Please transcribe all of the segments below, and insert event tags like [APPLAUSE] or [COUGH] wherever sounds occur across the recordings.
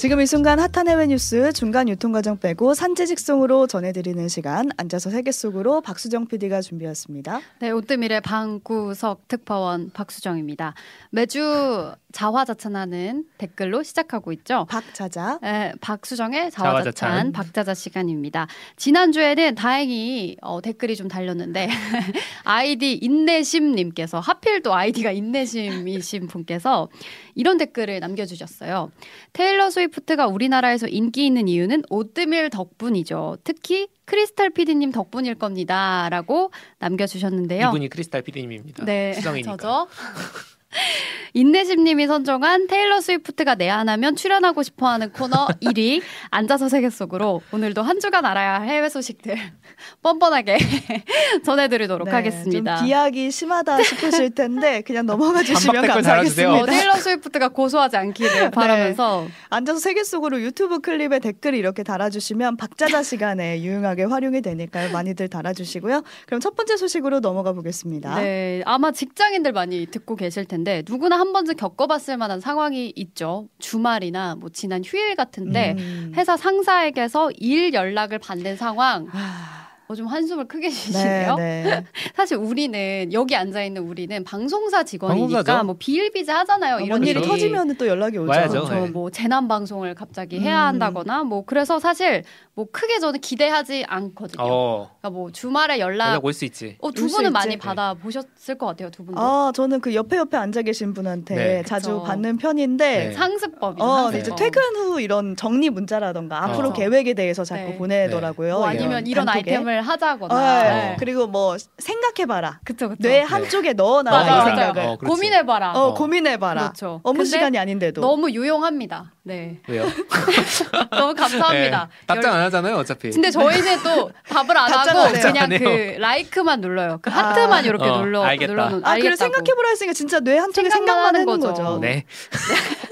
지금 이 순간 핫한 해외 뉴스 중간 유통 과정 빼고 산재 직송으로 전해드리는 시간 앉아서 세계 속으로 박수정 PD가 준비했습니다. 네, 오뜨밀의 방구석 특파원 박수정입니다. 매주 자화자찬하는 댓글로 시작하고 있죠. 박자자. 네, 박수정의 자화자찬, 자화자찬. 박자자 시간입니다. 지난주에는 다행히 어, 댓글이 좀 달렸는데 [LAUGHS] 아이디 인내심님께서 하필 또 아이디가 인내심이신 분께서 이런 댓글을 남겨주셨어요. 테일러 스위프트가 우리나라에서 인기 있는 이유는 오뜨밀 덕분이죠. 특히 크리스탈 PD님 덕분일 겁니다. 라고 남겨주셨는데요. 이분이 크리스탈 PD님입니다. 네, 수정이니까. 저죠. [LAUGHS] 인내심님이 선정한 테일러 스위프트가 내한하면 출연하고 싶어하는 코너 [LAUGHS] 1위 앉아서 세계 속으로 오늘도 한 주간 알아야 할 해외 소식들 [LAUGHS] 뻔뻔하게 [LAUGHS] 전해드리도록 네, 하겠습니다. 좀 비약이 심하다 싶으실 텐데 그냥 넘어가 주시면 감사하겠습니다. 어, 테일러 스위프트가 고소하지 않기를 네. 바라면서 네. 앉아서 세계 속으로 유튜브 클립에 댓글 이렇게 달아주시면 박자자 시간에 유용하게 활용이 되니까요. 많이들 달아주시고요. 그럼 첫 번째 소식으로 넘어가 보겠습니다. 네, 아마 직장인들 많이 듣고 계실 텐데 누구나 한 번쯤 겪어봤을 만한 상황이 있죠. 주말이나 뭐 지난 휴일 같은데 음. 회사 상사에게서 일 연락을 받는 상황. 아. 어, 좀 한숨을 크게 [LAUGHS] 쉬시네요. 네, 네. [LAUGHS] 사실 우리는 여기 앉아 있는 우리는 방송사 직원이니까 방송사죠? 뭐 비일비재 하잖아요. 어, 이런 일이 터지면 또 연락이 오죠. 와야죠. 그렇죠. 네. 뭐 재난 방송을 갑자기 해야 음. 한다거나 뭐 그래서 사실 뭐 크게 저는 기대하지 않거든요. 어. 그러니까 뭐 주말에 연락, 연락 올 수 있지. 어, 두 분은 많이 받아 보셨을 것 같아요. 두 분도. 아 저는 그 옆에 옆에 앉아 계신 분한테 네. 자주 그쵸. 받는 편인데 네. 상습법이 어, 상습법. 이제 퇴근 후 이런 정리 문자라던가 앞으로 어. 계획에 대해서 자꾸 네. 보내더라고요. 뭐 아니면 이런 단톡에. 아이템을 하자거나. 어, 네. 그리고 뭐 생각해봐라. 그쵸, 그쵸. 뇌 한쪽에 넣어놔라 이 생각을. 어, 고민해봐라. 어, 고민해봐라. 그렇죠. 업무 시간이 아닌데도. 너무 유용합니다. 네. 왜요? [LAUGHS] 너무 감사합니다. 네. 답장 안 하잖아요, 어차피. 근데 저희는 또 답을 안 하고 그냥 그 라이크만 눌러요. 그 하트만 아. 이렇게 어, 눌러 알겠다. 눌러 놓. 아, 그래 생각해보라 했으니까 진짜 뇌 한쪽에 생각만 하는 거죠. 거죠. 네. [LAUGHS]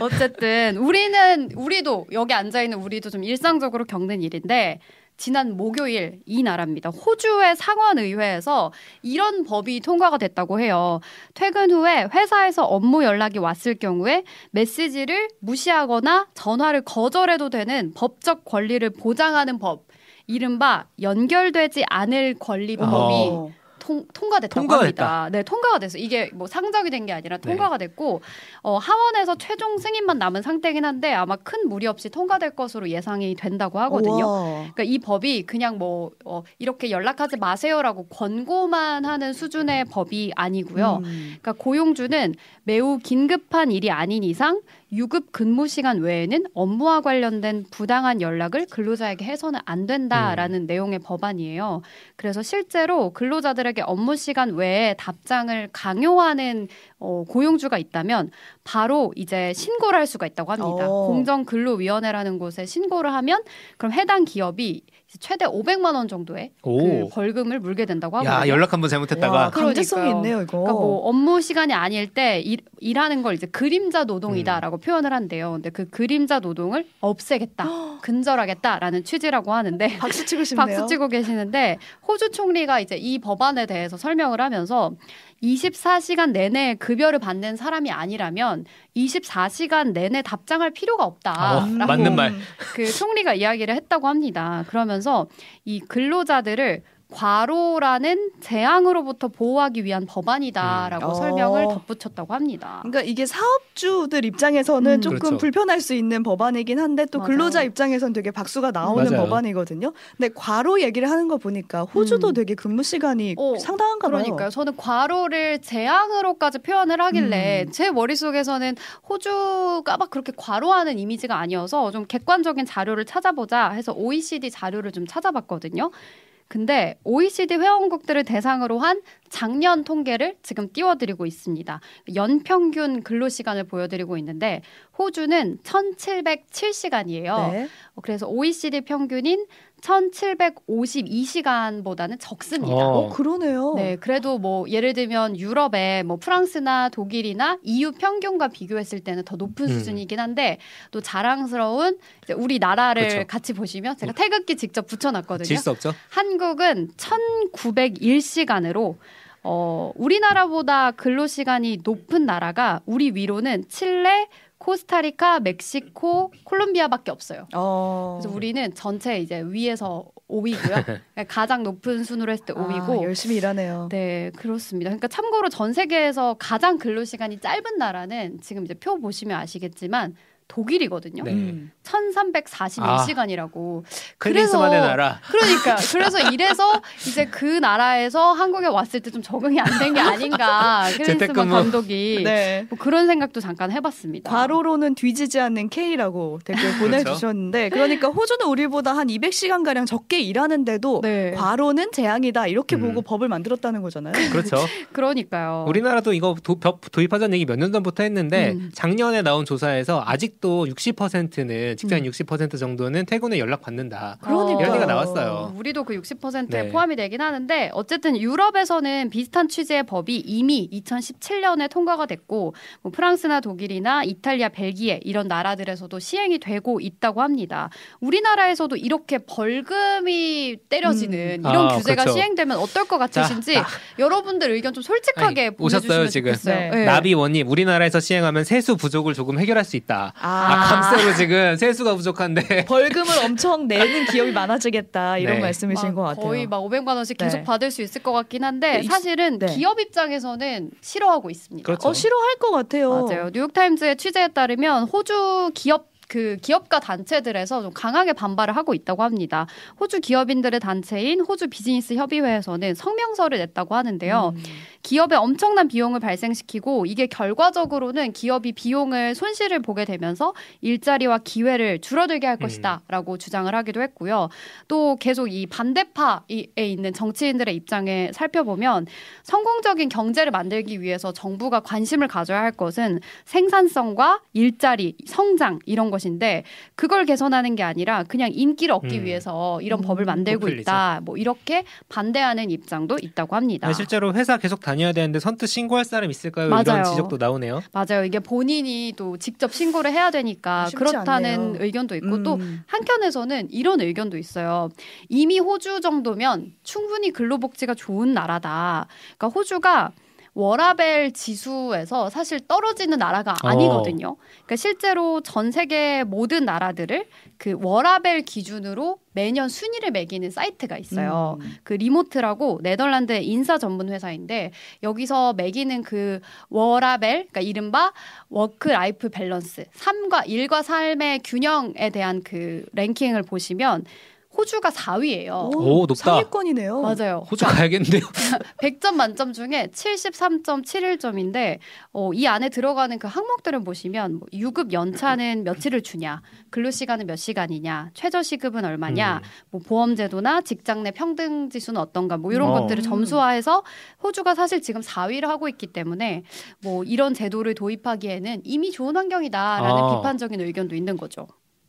어쨌든 우리는 우리도 여기 앉아 있는 우리도 좀 일상적으로 겪는 일인데 지난 목요일 이 나라입니다. 호주의 상원의회에서 이런 법이 통과가 됐다고 해요. 퇴근 후에 회사에서 업무 연락이 왔을 경우에 메시지를 무시하거나 전화를 거절해도 되는 법적 권리를 보장하는 법. 이른바 연결되지 않을 권리법이 어. 통, 통과됐다고 통과됐다. 합니다. 네, 통과가 됐어. 이게 뭐 상정이 된 게 아니라 네. 통과가 됐고 어, 하원에서 최종 승인만 남은 상태긴 한데 아마 큰 무리 없이 통과될 것으로 예상이 된다고 하거든요. 우와. 그러니까 이 법이 그냥 뭐 어, 이렇게 연락하지 마세요라고 권고만 하는 수준의 법이 아니고요. 음. 그러니까 고용주는 매우 긴급한 일이 아닌 이상 유급 근무 시간 외에는 업무와 관련된 부당한 연락을 근로자에게 해서는 안 된다라는 음. 내용의 법안이에요. 그래서 실제로 근로자들에게 업무 시간 외에 답장을 강요하는 어, 고용주가 있다면 바로 이제 신고를 할 수가 있다고 합니다. 오. 어. 공정근로위원회라는 곳에 신고를 하면 그럼 해당 기업이 최대 500만 원 정도의 그 벌금을 물게 된다고. 야 연락 한번 잘못했다가 강제성이 있네요 이거. 그러니까 뭐 업무 시간이 아닐 때 일, 일하는 걸 이제 그림자 노동이다라고 음. 표현을 한대요. 근데 그 그림자 노동을 없애겠다, [GASPS] 근절하겠다라는 취지라고 하는데 [LAUGHS] 박수 치고 싶네요. 박수 치고 계시는데 호주 총리가 이제 이 법안에 대해서 설명을 하면서 24시간 내내 급여를 받는 사람이 아니라면 24시간 내내 답장할 필요가 없다. 어, 맞는 말. 그 총리가 이야기를 했다고 합니다. 그러면 서 이 근로자들을 과로라는 재앙으로부터 보호하기 위한 법안이다라고 음. 설명을 어. 덧붙였다고 합니다. 그러니까 이게 사업주들 입장에서는 음. 조금 그렇죠. 불편할 수 있는 법안이긴 한데 또 맞아요. 근로자 입장에서는 되게 박수가 나오는 맞아요. 법안이거든요. 근데 과로 얘기를 하는 거 보니까 호주도 음. 되게 근무 시간이 어, 상당한가 봐요. 그러니까요. 저는 과로를 재앙으로까지 표현을 하길래 음. 제 머릿속에서는 호주가 막 그렇게 과로하는 이미지가 아니어서 좀 객관적인 자료를 찾아보자 해서 OECD 자료를 좀 찾아봤거든요. 근데 OECD 회원국들을 대상으로 한 작년 통계를 지금 띄워드리고 있습니다. 연평균 근로시간을 보여드리고 있는데 호주는 1707시간이에요. 네. 그래서 OECD 평균인 1752시간보다는 적습니다. 어. 어, 그러네요. 네, 그래도 뭐 예를 들면 유럽의 뭐 프랑스나 독일이나 EU 평균과 비교했을 때는 더 높은 음. 수준이긴 한데 또 자랑스러운 우리 나라를 그쵸. 같이 보시면 제가 태극기 직접 붙여놨거든요. 질 수 없죠. 한국은 1901시간으로 어, 우리나라보다 근로 시간이 높은 나라가 우리 위로는 칠레, 코스타리카, 멕시코, 콜롬비아밖에 없어요. 어. 그래서 우리는 전체 이제 위에서 5위고요. [LAUGHS] 그러니까 가장 높은 순으로 했을 때 5위고 아, 열심히 일하네요. 네, 그렇습니다. 그러니까 참고로 전 세계에서 가장 근로 시간이 짧은 나라는 지금 이제 표 보시면 아시겠지만 독일이거든요. 네. 1341시간이라고. 아. 그래서 나라. 그러니까 [LAUGHS] 그래서 이래서 이제 그 나라에서 한국에 왔을 때 좀 적응이 안 된 게 아닌가. [LAUGHS] 크리스만 감독이 네. 뭐 그런 생각도 잠깐 해 봤습니다. 과로로는 뒤지지 않는 K라고 댓글 그렇죠. 보내 주셨는데 그러니까 호주는 우리보다 한 200시간 가량 적게 일하는데도 네. 과로는 재앙이다 이렇게 음. 보고 법을 만들었다는 거잖아요. [LAUGHS] 그렇죠. 그러니까요. 우리나라도 이거 도, 도입하자는 얘기 몇 년 전부터 했는데 음. 작년에 나온 조사에서 아직 아직도 60%는 직장인 음. 60% 정도는 퇴근에 연락 받는다. 그러니까 이런 얘기가 나왔어요. 우리도 그 60%에 네. 포함이 되긴 하는데 어쨌든 유럽에서는 비슷한 취지의 법이 이미 2017년에 통과가 됐고 뭐 프랑스나 독일이나 이탈리아, 벨기에 이런 나라들에서도 시행이 되고 있다고 합니다. 우리나라에서도 이렇게 벌금이 때려지는 음. 이런 아, 규제가 그렇죠. 시행되면 어떨 것 같으신지 자, 아. 여러분들 의견 좀 솔직하게 아니, 보내주시면 지금. 좋겠어요. 네. 네. 나비원님 우리나라에서 시행하면 세수 부족을 조금 해결할 수 있다. 아. 아, 감세로 지금 세수가 부족한데 벌금을 엄청 [LAUGHS] 내는 기업이 많아지겠다 이런 네. 말씀이신 것 같아요. 거의 막 500만 원씩 계속 네. 받을 수 있을 것 같긴 한데 네. 사실은 네. 기업 입장에서는 싫어하고 있습니다. 그렇죠. 어, 싫어할 것 같아요. 맞아요. 뉴욕타임즈의 취재에 따르면 호주 기업 그 기업가 단체들에서 좀 강하게 반발을 하고 있다고 합니다. 호주 기업인들의 단체인 호주 비즈니스 협의회에서는 성명서를 냈다고 하는데요. 음. 기업에 엄청난 비용을 발생시키고 이게 결과적으로는 기업이 비용을 손실을 보게 되면서 일자리와 기회를 줄어들게 할 음. 것이다라고 주장을 하기도 했고요. 또 계속 이 반대파에 있는 정치인들의 입장에 살펴보면 성공적인 경제를 만들기 위해서 정부가 관심을 가져야 할 것은 생산성과 일자리, 성장 이런 것 인데 그걸 개선하는 게 아니라 그냥 인기를 얻기 음. 위해서 이런 음. 법을 만들고 포퓰리즘. 있다. 뭐 이렇게 반대하는 입장도 있다고 합니다. 실제로 회사 계속 다녀야 되는데 선뜻 신고할 사람 있을까요? 맞아요. 이런 지적도 나오네요. 맞아요. 이게 본인이 또 직접 신고를 해야 되니까 그렇다는 않네요. 의견도 있고 음. 또 한켠에서는 이런 의견도 있어요. 이미 호주 정도면 충분히 근로복지가 좋은 나라다. 그러니까 호주가 워라벨 지수에서 사실 떨어지는 나라가 어. 아니거든요. 그러니까 실제로 전 세계 모든 나라들을 그 워라벨 기준으로 매년 순위를 매기는 사이트가 있어요. 음. 그 Remote라고 네덜란드 인사 전문 회사인데 여기서 매기는 그 워라벨, 그러니까 이른바 work life balance, 삶과 일과 삶의 균형에 대한 그 랭킹을 보시면 호주가 4위예요. 오, 높다. 3위권이네요. 맞아요. 호주 가야겠는데요. [LAUGHS] 100점 만점 중에 73.71점인데 어, 이 안에 들어가는 그 항목들을 보시면 뭐 유급 연차는 며칠을 주냐, 근로 시간은 몇 시간이냐, 최저 시급은 얼마냐, 음. 뭐 보험 제도나 직장 내 평등 지수는 어떤가, 뭐 이런 어. 것들을 점수화해서 호주가 사실 지금 4위를 하고 있기 때문에 뭐 이런 제도를 도입하기에는 이미 좋은 환경이다라는 아. 비판적인 의견도 있는 거죠.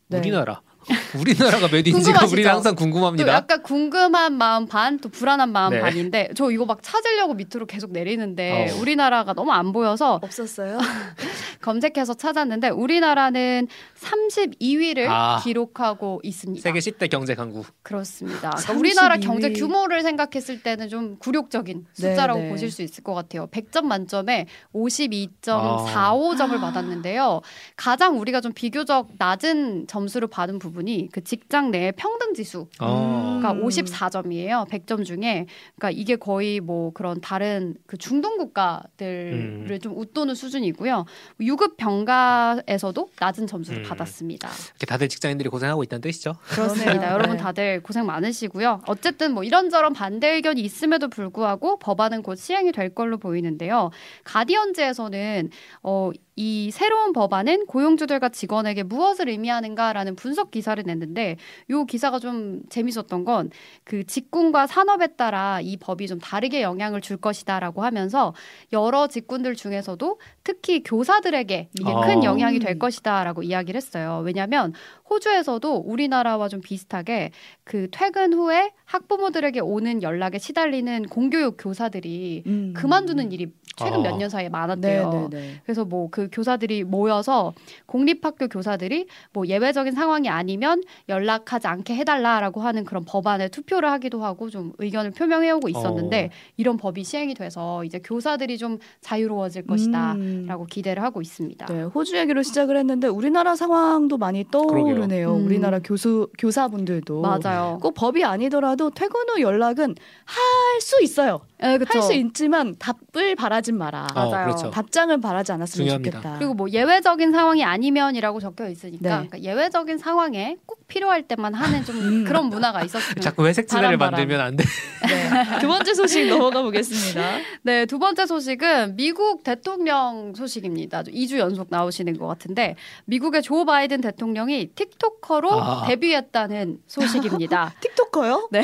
네. 우리나라. [LAUGHS] 우리나라가 몇 위인지가 우리는 항상 궁금합니다. 약간 궁금한 마음 반, 또 불안한 마음 네. 반인데 저 이거 막 찾으려고 밑으로 계속 내리는데 어. 우리나라가 너무 안 보여서 없었어요. [LAUGHS] 검색해서 찾았는데 우리나라는 32위를 아. 기록하고 있습니다. 세계 10대 경제 강국. 그렇습니다. 그러니까 우리나라 경제 규모를 생각했을 때는 좀 굴욕적인 숫자라고 네, 네. 보실 수 있을 것 같아요. 100점 만점에 52.45점을 아. 받았는데요. 가장 우리가 좀 비교적 낮은 점수를 받은 부분 부분이 그 직장 내 평등 지수가 아. 54점이에요. 100점 중에 그러니까 이게 거의 뭐 그런 다른 그 중동 국가들을 음. 좀 웃도는 수준이고요. 유급 병가에서도 낮은 점수를 음. 받았습니다. 다들 직장인들이 고생하고 있다는 뜻이죠. 그렇습니다. [LAUGHS] 네. 여러분 다들 고생 많으시고요. 어쨌든 뭐 이런저런 반대 의견이 있음에도 불구하고 법안은 곧 시행이 될 걸로 보이는데요. 가디언즈에서는 어, 이 새로운 법안은 고용주들과 직원에게 무엇을 의미하는가라는 분석 기사를 냈는데 이 기사가 좀 재밌었던 건 그 직군과 산업에 따라 이 법이 좀 다르게 영향을 줄 것이다라고 하면서 여러 직군들 중에서도 특히 교사들에게 이게 아. 큰 영향이 될 것이다라고 이야기를 했어요. 왜냐하면 호주에서도 우리나라와 좀 비슷하게 그 퇴근 후에 학부모들에게 오는 연락에 시달리는 공교육 교사들이 음. 그만두는 일이 최근 아. 몇년 사이에 많았대요. 네네네. 네, 네. 그래서 뭐그 교사들이 모여서 공립학교 교사들이 뭐 예외적인 상황이 아니면 연락하지 않게 해달라라고 하는 그런 법안에 투표를 하기도 하고 좀 의견을 표명해오고 있었는데 어. 이런 법이 시행이 돼서 이제 교사들이 좀 자유로워질 것이다라고 음. 기대를 하고 있습니다. 네, 호주 얘기로 시작을 했는데 우리나라 상황도 많이 떠오르네요. 음. 우리나라 교수 교사분들도 맞아요. 꼭 법이 아니더라도 퇴근 후 연락은 할 수 있어요. 네, 할수 있지만 답을 바라진 마라. 어, 맞아요. 그렇죠. 답장을 바라지 않았으면 중요합니다. 좋겠다. 그리고 뭐 예외적인 상황이 아니면이라고 적혀 있으니까 네. 그러니까 예외적인 상황에 꼭 필요할 때만 하는 좀 음. 그런 문화가 있었으면 [LAUGHS] 자꾸 회색 지대를 만들면 안 돼. 네. 두 번째 소식 넘어가 보겠습니다. [LAUGHS] 네, 두 번째 소식은 미국 대통령 소식입니다. 2주 연속 나오시는 것 같은데 미국의 조 바이든 대통령이 틱토커로 아. 데뷔했다는 소식입니다. [LAUGHS] 틱토커요? 네.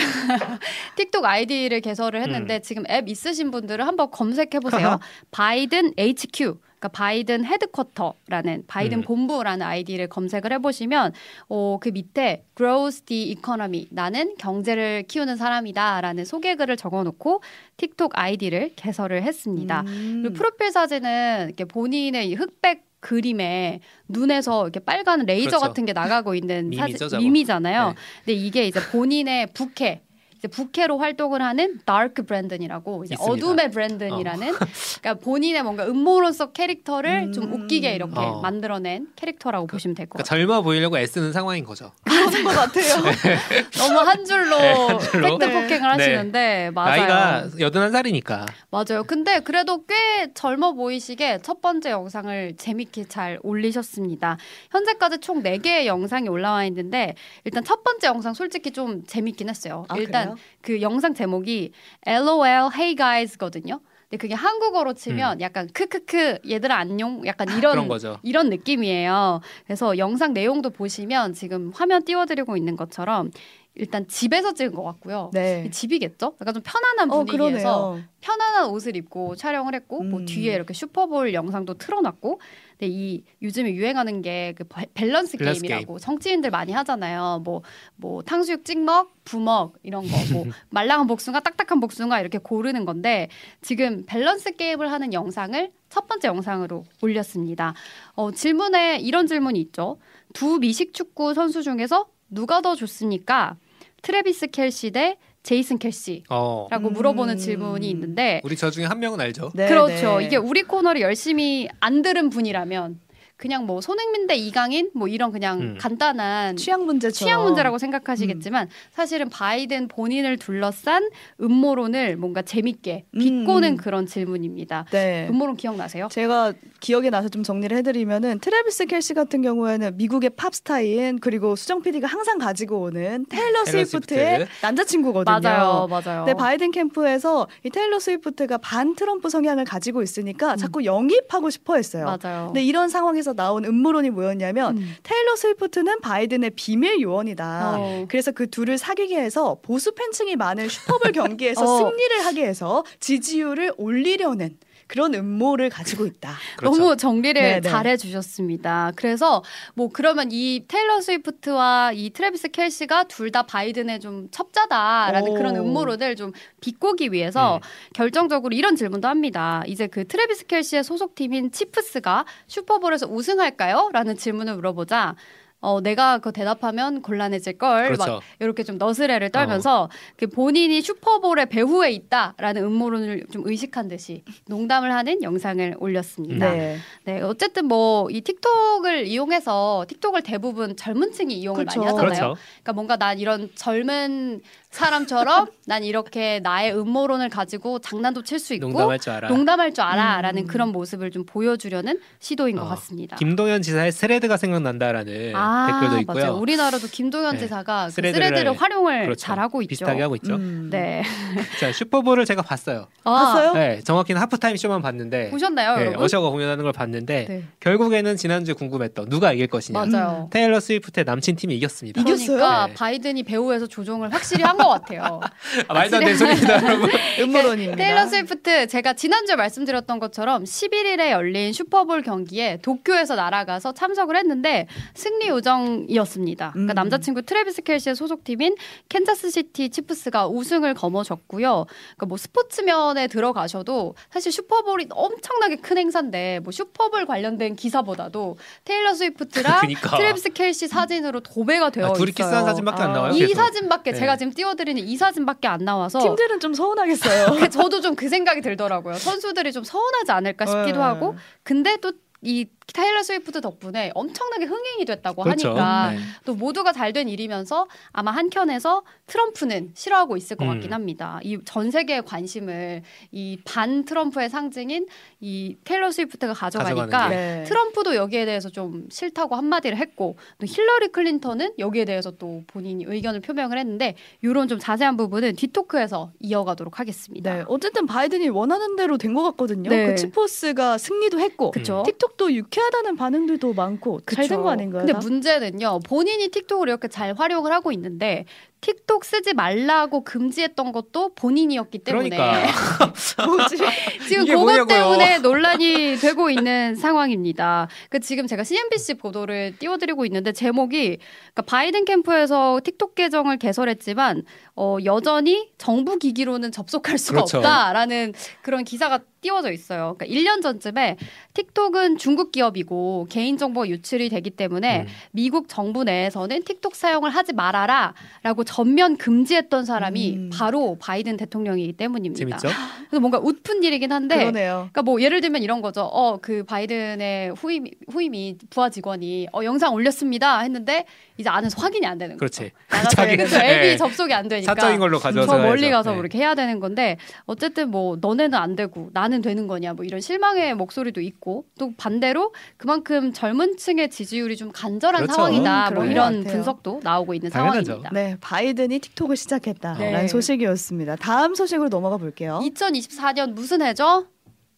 틱톡 아이디를 개설을 했는데 음. 지금 앱 있으신 분들은 한번 검색해 보세요. [LAUGHS] 바이든 HQ. 그러니까 바이든 headquarter라는 바이든 음. 본부라는 아이디를 검색을 해보시면 어, 그 밑에 grows the economy 나는 경제를 키우는 사람이다라는 소개글을 적어놓고 틱톡 아이디를 개설을 했습니다. 음. 그리고 프로필 사진은 이렇게 본인의 흑백 그림에 눈에서 이렇게 빨간 레이저 그렇죠. 같은 게 나가고 있는 [LAUGHS] 사진, 밈이잖아요. 네. 근데 이게 이제 본인의 부캐 이제 부캐로 활동을 하는 Dark Brandon이라고 이제 어둠의 브랜든이라는 어. 그러니까 본인의 뭔가 음모론적 캐릭터를 음. 좀 웃기게 이렇게 어. 만들어낸 캐릭터라고 그, 보시면 될것 그러니까 같아요. 젊어 보이려고 애쓰는 상황인 거죠. [LAUGHS] 그런 것 같아요. [LAUGHS] 네. 너무 한 줄로, [LAUGHS] 네, 한 줄로? 팩트 폭행을 네. 하시는데 맞아요. 나이가 여든한 살이니까. 맞아요. 근데 그래도 꽤 젊어 보이시게 첫 번째 영상을 재밌게 잘 올리셨습니다. 현재까지 총 4개의 영상이 올라와 있는데 일단 첫 번째 영상 솔직히 좀 재밌긴 했어요. 아, 일단 그래요? 그 영상 제목이 LOL Hey Guys거든요. 근데 그게 한국어로 치면 음. 약간 크크크 얘들아 안녕 약간 이런 이런 느낌이에요. 그래서 영상 내용도 보시면 지금 화면 띄워드리고 있는 것처럼 일단 집에서 찍은 것 같고요. 네. 집이겠죠? 약간 좀 편안한 어, 분위기에서 어, 편안한 옷을 입고 촬영을 했고 뭐 음. 뭐 뒤에 이렇게 슈퍼볼 영상도 틀어놨고 근데 이 요즘에 유행하는 게 그 밸런스, 밸런스 게임이라고 게임. 정치인들 많이 하잖아요. 뭐뭐 뭐 탕수육 찍먹, 부먹 이런 거, 뭐 [LAUGHS] 말랑한 복숭아, 딱딱한 복숭아 이렇게 고르는 건데 지금 밸런스 게임을 하는 영상을 첫 번째 영상으로 올렸습니다. 어, 질문에 이런 질문이 있죠. 두 미식 축구 선수 중에서 누가 더 좋습니까? 트레비스 켈시 대 제이슨 켈시라고 어. 물어보는 음. 질문이 있는데 우리 저 중에 한 명은 알죠. 네, 그렇죠. 네. 이게 우리 코너를 열심히 안 들은 분이라면 그냥 뭐 손흥민 대 이강인 뭐 이런 그냥 음. 간단한 취향 문제 취향 문제라고 생각하시겠지만 음. 사실은 바이든 본인을 둘러싼 음모론을 뭔가 재밌게 비꼬는 음. 그런 질문입니다. 네. 음모론 기억나세요? 제가 기억에 나서 좀 정리를 해드리면은 트래비스 켈시 같은 경우에는 미국의 팝스타인 그리고 수정 PD가 항상 가지고 오는 테일러 스위프트의 남자친구거든요. 맞아요, 맞아요. 근데 바이든 캠프에서 이 테일러 스위프트가 반 트럼프 성향을 가지고 있으니까 음. 자꾸 영입하고 싶어했어요. 맞아요. 근데 이런 상황에서 통해서 나온 음모론이 뭐였냐면 음. 테일러 스위프트는 바이든의 비밀 요원이다. 어. 그래서 그 둘을 사귀게 해서 보수 팬층이 많은 슈퍼볼 [LAUGHS] 경기에서 어. 승리를 하게 해서 지지율을 올리려는 그런 음모를 가지고 있다. 그렇죠. 너무 정리를 네네. 네. 잘 해주셨습니다. 그래서 뭐 그러면 이 테일러 스위프트와 이 트래비스 켈시가 둘 다 바이든의 좀 첩자다라는 오. 그런 음모론을 좀 비꼬기 위해서 음. 결정적으로 이런 질문도 합니다. 이제 그 트래비스 켈시의 소속팀인 치프스가 슈퍼볼에서 우승할까요? 라는 질문을 물어보자 어, 내가 그 대답하면 곤란해질 걸. 그렇죠. 막 이렇게 좀 너스레를 떨면서 어. 그 본인이 슈퍼볼의 배후에 있다라는 음모론을 좀 의식한 듯이 농담을 하는 영상을 올렸습니다. 네. 네 어쨌든 뭐 이 틱톡을 이용해서 틱톡을 대부분 젊은 층이 이용을 그렇죠. 많이 하잖아요. 그렇죠. 그러니까 뭔가 난 이런 젊은 사람처럼 난 이렇게 나의 음모론을 가지고 장난도 칠 수 있고 농담할 줄 알아. 농담할 줄 알아라는 음. 그런 모습을 좀 보여주려는 시도인 어. 것 같습니다. 김동연 지사의 스레드가 생각난다라는 아, 댓글도 있고요. 맞아요. 우리나라도 김동연 네. 지사가 그 스레드를, 스레드를 활용을 그렇죠. 잘하고 있죠. 비슷하게 하고 있죠. 음. 네. [LAUGHS] 자 슈퍼볼을 제가 봤어요. 아. 봤어요? 네, 정확히는 하프타임 쇼만 봤는데 보셨나요, 네, 여러분? 어셔가 공연하는 걸 봤는데 네. 결국에는 지난주 에 궁금했던 누가 이길 것이냐. 맞아요. 테일러 스위프트의 남친 팀이 이겼습니다. 이겼어요? 그러니까 네. 바이든이 배후에서 조종을 확실히 한것 것 같아요. 아, 말도 안 되는 소리입니다, 여러분. [LAUGHS] 음모론입니다. 테일러 스위프트 제가 지난주에 말씀드렸던 것처럼 11일에 열린 슈퍼볼 경기에 도쿄에서 날아가서 참석을 했는데 승리 요정이었습니다. 그러니까 음. 남자친구 트래비스 켈시의 소속팀인 캔자스시티 치프스가 우승을 거머쥐었고요. 그러니까 뭐 스포츠면에 들어가셔도 사실 슈퍼볼이 엄청나게 큰 행사인데 뭐 슈퍼볼 관련된 기사보다도 테일러 스위프트랑 [LAUGHS] 그러니까. 트래비스 켈시 사진으로 도배가 되어 아, 둘이 있어요. 키스한 사진밖에 안 나와요. 이 계속. 사진밖에 네. 제가 지금 띄워 드리는 이 사진밖에 안 나와서 팀들은 좀 서운하겠어요. [LAUGHS] 저도 좀 그 생각이 들더라고요. 선수들이 좀 서운하지 않을까 싶기도 네. 하고 근데 또 이 테일러 스위프트 덕분에 엄청나게 흥행이 됐다고 그렇죠. 하니까 네. 또 모두가 잘 된 일이면서 아마 한켠에서 트럼프는 싫어하고 있을 것 음. 같긴 합니다. 이 전 세계의 관심을 이 반 트럼프의 상징인 이 테일러 스위프트가 가져가니까 네. 트럼프도 여기에 대해서 좀 싫다고 한마디를 했고 또 힐러리 클린턴은 여기에 대해서 또 본인이 의견을 표명을 했는데 이런 좀 자세한 부분은 뒤토크에서 이어가도록 하겠습니다. 네. 어쨌든 바이든이 원하는 대로 된 것 같거든요. 네. 그 치포스가 승리도 했고 음. 틱톡 틱톡도 유쾌하다는 반응들도 많고 잘 된 거 아닌가요? 근데 문제는요. 본인이 틱톡을 이렇게 잘 활용을 하고 있는데 틱톡 쓰지 말라고 금지했던 것도 본인이었기 때문에 그러니까. [LAUGHS] 지금 그것 뭐냐고요? 때문에 논란이 되고 있는 상황입니다. 그 지금 제가 CNBC 보도를 띄워드리고 있는데 제목이 그러니까 바이든 캠프에서 틱톡 계정을 개설했지만 어, 여전히 정부 기기로는 접속할 수가 그렇죠. 없다라는 그런 기사가 띄워져 있어요. 그러니까 1년 전쯤에 틱톡은 중국 기업이고 개인정보가 유출이 되기 때문에 음. 미국 정부 내에서는 틱톡 사용을 하지 말아라 라고 전면 금지했던 사람이 음. 바로 바이든 대통령이기 때문입니다. 재밌죠? [LAUGHS] 그래서 뭔가 웃픈 일이긴 한데, 그러네요. 그러니까 뭐 예를 들면 이런 거죠. 어 그 바이든의 후임 후임이 부하 직원이 어 영상 올렸습니다 했는데 이제 안에서 확인이 안 되는 거죠. 그렇지. 자기 그 앱이 네. 접속이 안 되니까 사적인 걸로 가져서 저 멀리 가서 네. 그렇게 해야 되는 건데 어쨌든 뭐 너네는 안 되고 나는 되는 거냐 뭐 이런 실망의 목소리도 있고 또 반대로 그만큼 젊은 층의 지지율이 좀 간절한 그렇죠. 상황이다. 음, 뭐 이런 분석도 나오고 있는 당연하죠. 상황입니다. 네, 바이든이 틱톡을 시작했다라는 네. 소식이었습니다. 다음 소식으로 넘어가 볼게요. 2024년 무슨 해죠?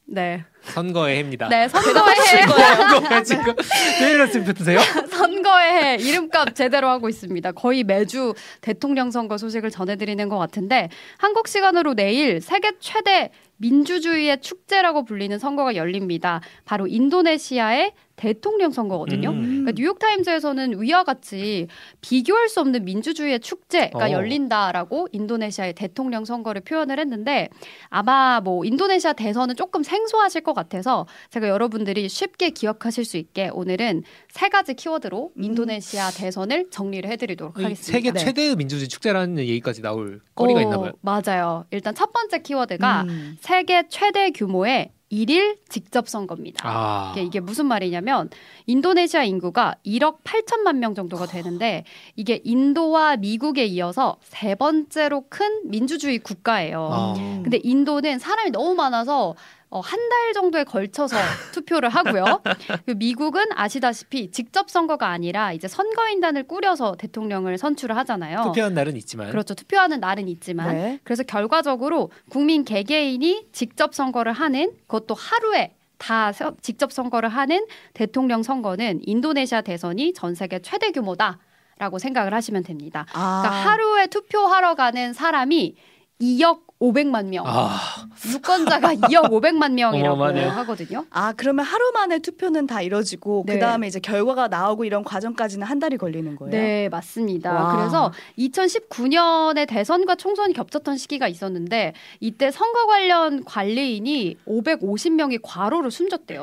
네. 선거의 해입니다. 네, 선거의 해. 선거에 지금 테일러 스위프트세요? [LAUGHS] 선거의 해 이름값 제대로 하고 있습니다. 거의 매주 대통령 선거 소식을 전해드리는 것 같은데 한국 시간으로 내일 세계 최대 민주주의의 축제라고 불리는 선거가 열립니다. 바로 인도네시아의 대통령 선거거든요. 음. 그러니까 뉴욕타임즈에서는 위와 같이 비교할 수 없는 민주주의의 축제가 어. 열린다라고 인도네시아의 대통령 선거를 표현을 했는데 아마 뭐 인도네시아 대선은 조금 생소하실 것 같아서 제가 여러분들이 쉽게 기억하실 수 있게 오늘은 세 가지 키워드로 음. 인도네시아 대선을 정리를 해드리도록 하겠습니다. 세계 네. 최대의 민주주의 축제라는 얘기까지 나올 거리가 어, 있나 봐요. 맞아요. 일단 첫 번째 키워드가 음. 세계 최대 규모의 일일 직접 선거입니다. 아. 이게 무슨 말이냐면 인도네시아 인구가 1억 8천만 명 정도가 되는데 이게 인도와 미국에 이어서 세 번째로 큰 민주주의 국가예요. 아. 근데 인도는 사람이 너무 많아서 어, 한 달 정도에 걸쳐서 [LAUGHS] 투표를 하고요. 미국은 아시다시피 직접 선거가 아니라 이제 선거인단을 꾸려서 대통령을 선출을 하잖아요. 투표하는 날은 있지만. 그렇죠. 투표하는 날은 있지만. 네. 그래서 결과적으로 국민 개개인이 직접 선거를 하는 그것도 하루에 다 직접 선거를 하는 대통령 선거는 인도네시아 대선이 전 세계 최대 규모다. 라고 생각을 하시면 됩니다. 아. 그러니까 하루에 투표하러 가는 사람이 2억 500만 명. 아. 유권자가 2억 500만 명이라고 하거든요. 아, 그러면 하루 만에 투표는 다 이뤄지고 네. 그다음에 이제 결과가 나오고 이런 과정까지는 한 달이 걸리는 거예요. 네, 맞습니다. 와. 그래서 2019년에 대선과 총선이 겹쳤던 시기가 있었는데 이때 선거 관련 관리인이 550명이 과로로 숨졌대요.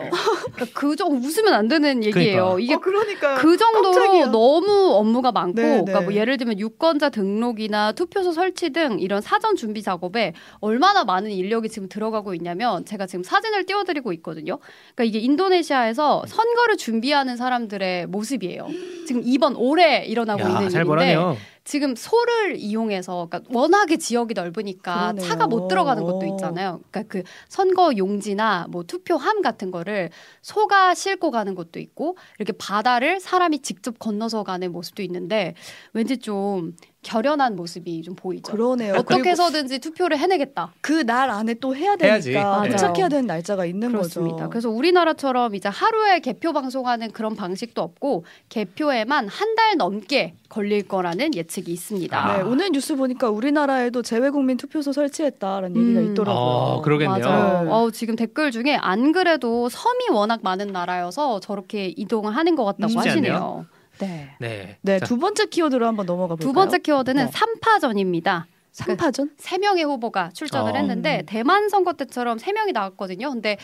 그러니까 그정 웃으면 안 되는 얘기예요. 그러니까. 이게 어, 그러니까 그 정도로 깜짝이야. 너무 업무가 많고 네, 그러니까 뭐 네. 예를 들면 유권자 등록이나 투표소 설치 등 이런 사전 준비 작업에 얼마나 많은 인력이 지금 들어가고 있냐면 제가 지금 사진을 띄워드리고 있거든요. 그러니까 이게 인도네시아에서 선거를 준비하는 사람들의 모습이에요. 지금 이번 올해 일어나고 야, 있는 일인데 보라네요. 지금 소를 이용해서 그러니까 워낙에 지역이 넓으니까 그러네요. 차가 못 들어가는 것도 있잖아요. 그러니까 그 선거 용지나 뭐 투표함 같은 거를 소가 싣고 가는 것도 있고 이렇게 바다를 사람이 직접 건너서 가는 모습도 있는데 왠지 좀 결연한 모습이 좀 보이죠. 그러네요. 어떻게 해서든지 투표를 해내겠다. 그 날 안에 또 해야 되니까 도착해야 되는 날짜가 있는 그렇습니다. 거죠. 그래서 우리나라처럼 이제 하루에 개표 방송하는 그런 방식도 없고 개표에만 한 달 넘게 걸릴 거라는 예측이 있습니다. 아. 네, 오늘 뉴스 보니까 우리나라에도 재외국민 투표소 설치했다라는 음. 얘기가 있더라고요. 어, 그러겠네요. 맞아요. 어, 지금 댓글 중에 안 그래도 섬이 워낙 많은 나라여서 저렇게 이동을 하는 것 같다고 하시네요. 네. 네. 네. 두 번째 키워드로 한번 넘어가 볼까요? 두 번째 키워드는 네. 3파전입니다. 3파전? 세 명의 후보가 출전을 어. 했는데 대만 선거 때처럼 세 명이 나왔거든요. 근데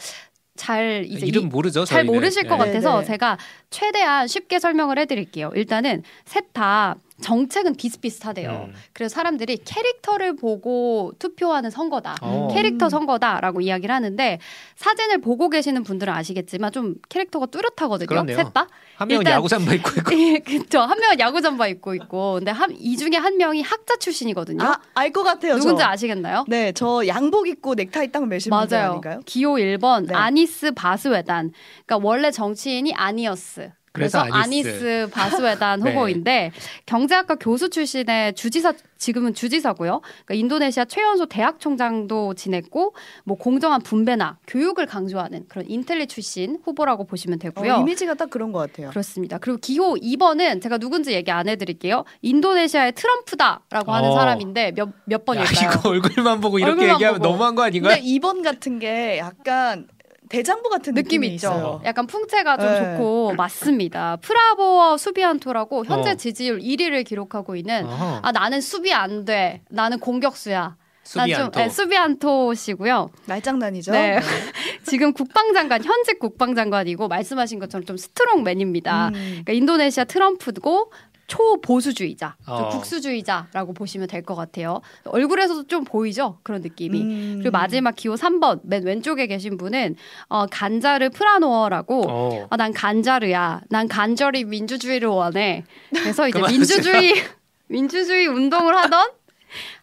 잘 이제 이름 모르죠. 잘 저희는. 모르실 것 네. 같아서 네네. 제가 최대한 쉽게 설명을 해드릴게요. 일단은 셋 다 정책은 비슷비슷하대요. 음. 그래서 사람들이 캐릭터를 보고 투표하는 선거다. 오. 어. 캐릭터 선거다라고 이야기를 하는데 사진을 보고 계시는 분들은 아시겠지만 좀 캐릭터가 뚜렷하거든요. 셋 다. 한 명은 야구 잠바 입고 있고. [LAUGHS] 예, 그렇죠. 한 명은 야구 잠바 입고 있고. 근데 한, 이 중에 한 명이 학자 출신이거든요. 아, 알 것 같아요. 누군지 저. 아시겠나요? 네, 저 양복 입고 넥타이 딱 매신 분들 아닌가요? 기호 1번 네. 아니스 바스웨단. 그러니까 원래 정치인이 아니어스. 그래서, 그래서 아니스, 아니스 바스웨단 [LAUGHS] 네. 후보인데 경제학과 교수 출신의 주지사 지금은 주지사고요. 그러니까 인도네시아 최연소 대학 총장도 지냈고 뭐 공정한 분배나 교육을 강조하는 그런 인텔리 출신 후보라고 보시면 되고요. 어, 이미지가 딱 그런 것 같아요. 그렇습니다. 그리고 기호 2번은 제가 누군지 얘기 안 해드릴게요. 인도네시아의 트럼프다라고 하는 어. 사람인데 몇 몇 번일까요? 이거 얼굴만 보고 이렇게 얼굴만 얘기하면 보고. 너무한 거 아닌가요? 근데 2번 같은 게 약간 대장부 같은 느낌이, 느낌이 있죠. 있어요. 약간 풍채가 좀 네. 좋고 맞습니다. 프라보어 수비안토라고 현재 어. 지지율 1위를 기록하고 있는 어허. 아 나는 수비 안 돼. 나는 공격수야. 수비안토. 네, 수비안토시고요. 말장난이죠. 네. [LAUGHS] 지금 국방장관 현직 국방장관이고 말씀하신 것처럼 좀 스트롱맨입니다. 음. 그러니까 인도네시아 트럼프고 초보수주의자, 어. 국수주의자라고 보시면 될 것 같아요. 얼굴에서도 좀 보이죠? 그런 느낌이. 음. 그리고 마지막 기호 3번, 맨 왼쪽에 계신 분은 어, 간자르 프라노워라고, 어. 어, 난 간자르야. 난 간절히 민주주의를 원해. 그래서 이제 민주주의, 민주주의 운동을 하던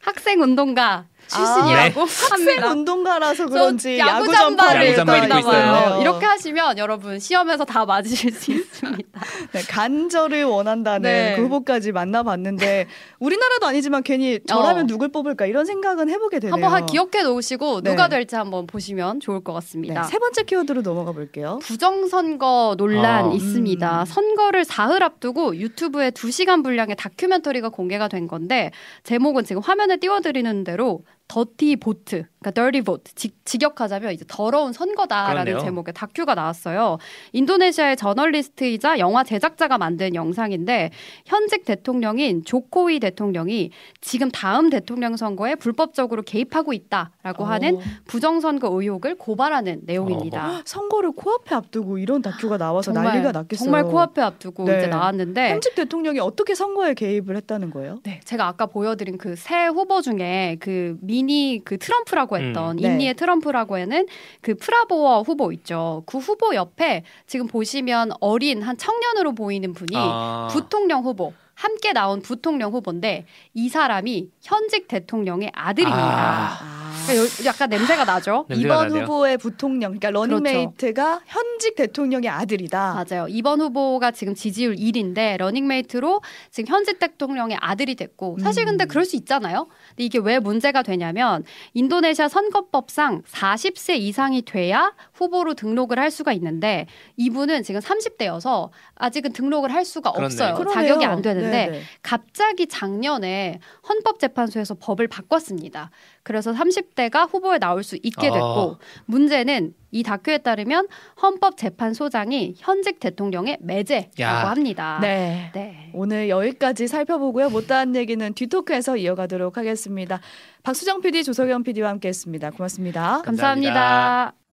학생 운동가 출신이라고 아, 네. 학생 운동가라서 그런지 야구 잠바를 입고 있나 봐요. 이렇게 하시면 여러분 시험에서 다 맞으실 수 있습니다. [LAUGHS] 네, 간절을 원한다는 네. 그 후보까지 만나봤는데 우리나라도 아니지만 괜히 저라면 어. 누굴 뽑을까 이런 생각은 해보게 되네요. 한번 기억해 놓으시고 네. 누가 될지 한번 보시면 좋을 것 같습니다. 네, 세 번째 키워드로 넘어가 볼게요. 부정선거 논란 어. 있습니다. 음. 선거를 사흘 앞두고 유튜브에 2시간 분량의 다큐멘터리가 공개가 된 건데 제목은 지금 화면에 띄워드리는 대로 더티 보트, 그러니까 dirty vote, 직, 직역하자면 이제 더러운 선거다라는 그렇네요. 제목의 다큐가 나왔어요. 인도네시아의 저널리스트이자 영화 제작자가 만든 영상인데 현직 대통령인 조코위 대통령이 지금 다음 대통령 선거에 불법적으로 개입하고 있다라고 오. 하는 부정선거 의혹을 고발하는 내용입니다. 어. [GASPS] 선거를 코앞에 앞두고 이런 다큐가 나와서 정말, 난리가 났겠어요. 정말 코앞에 앞두고 네. 이제 나왔는데 현직 대통령이 어떻게 선거에 개입을 했다는 거예요? 네, 제가 아까 보여드린 그 세 후보 중에 그 미, 이니 그 트럼프라고 음. 했던 음. 인니의 네. 트럼프라고 하는 그 프라보워 후보 있죠. 그 후보 옆에 지금 보시면 어린 한 청년으로 보이는 분이 아. 부통령 후보 함께 나온 부통령 후보인데 이 사람이 현직 대통령의 아들입니다. 아. 그러니까 약간 냄새가 나죠. [GASPS] 이번 후보의 부통령, 그러니까 러닝메이트가 그렇죠. 현직 대통령의 아들이다. 맞아요. 이번 후보가 지금 지지율 1위인데 러닝메이트로 지금 현직 대통령의 아들이 됐고 사실 근데 음. 그럴 수 있잖아요. 근데 이게 왜 문제가 되냐면 인도네시아 선거법상 40세 이상이 돼야 후보로 등록을 할 수가 있는데 이분은 지금 30대여서 아직은 등록을 할 수가 그렇네요. 없어요. 그러네요. 자격이 안 되 는데 네네. 갑자기 작년에 헌법재판소에서 법을 바꿨습니다. 그래서 30대가 후보에 나올 수 있게 됐고 아. 문제는 이 다큐에 따르면 헌법재판소장이 현직 대통령의 매제라고 야. 합니다. 네. 네. 오늘 여기까지 살펴보고요. 못다한 얘기는 뒤토크에서 이어가도록 하겠습니다. 박수정 PD, 조석영 PD와 함께했습니다. 고맙습니다 감사합니다. 감사합니다.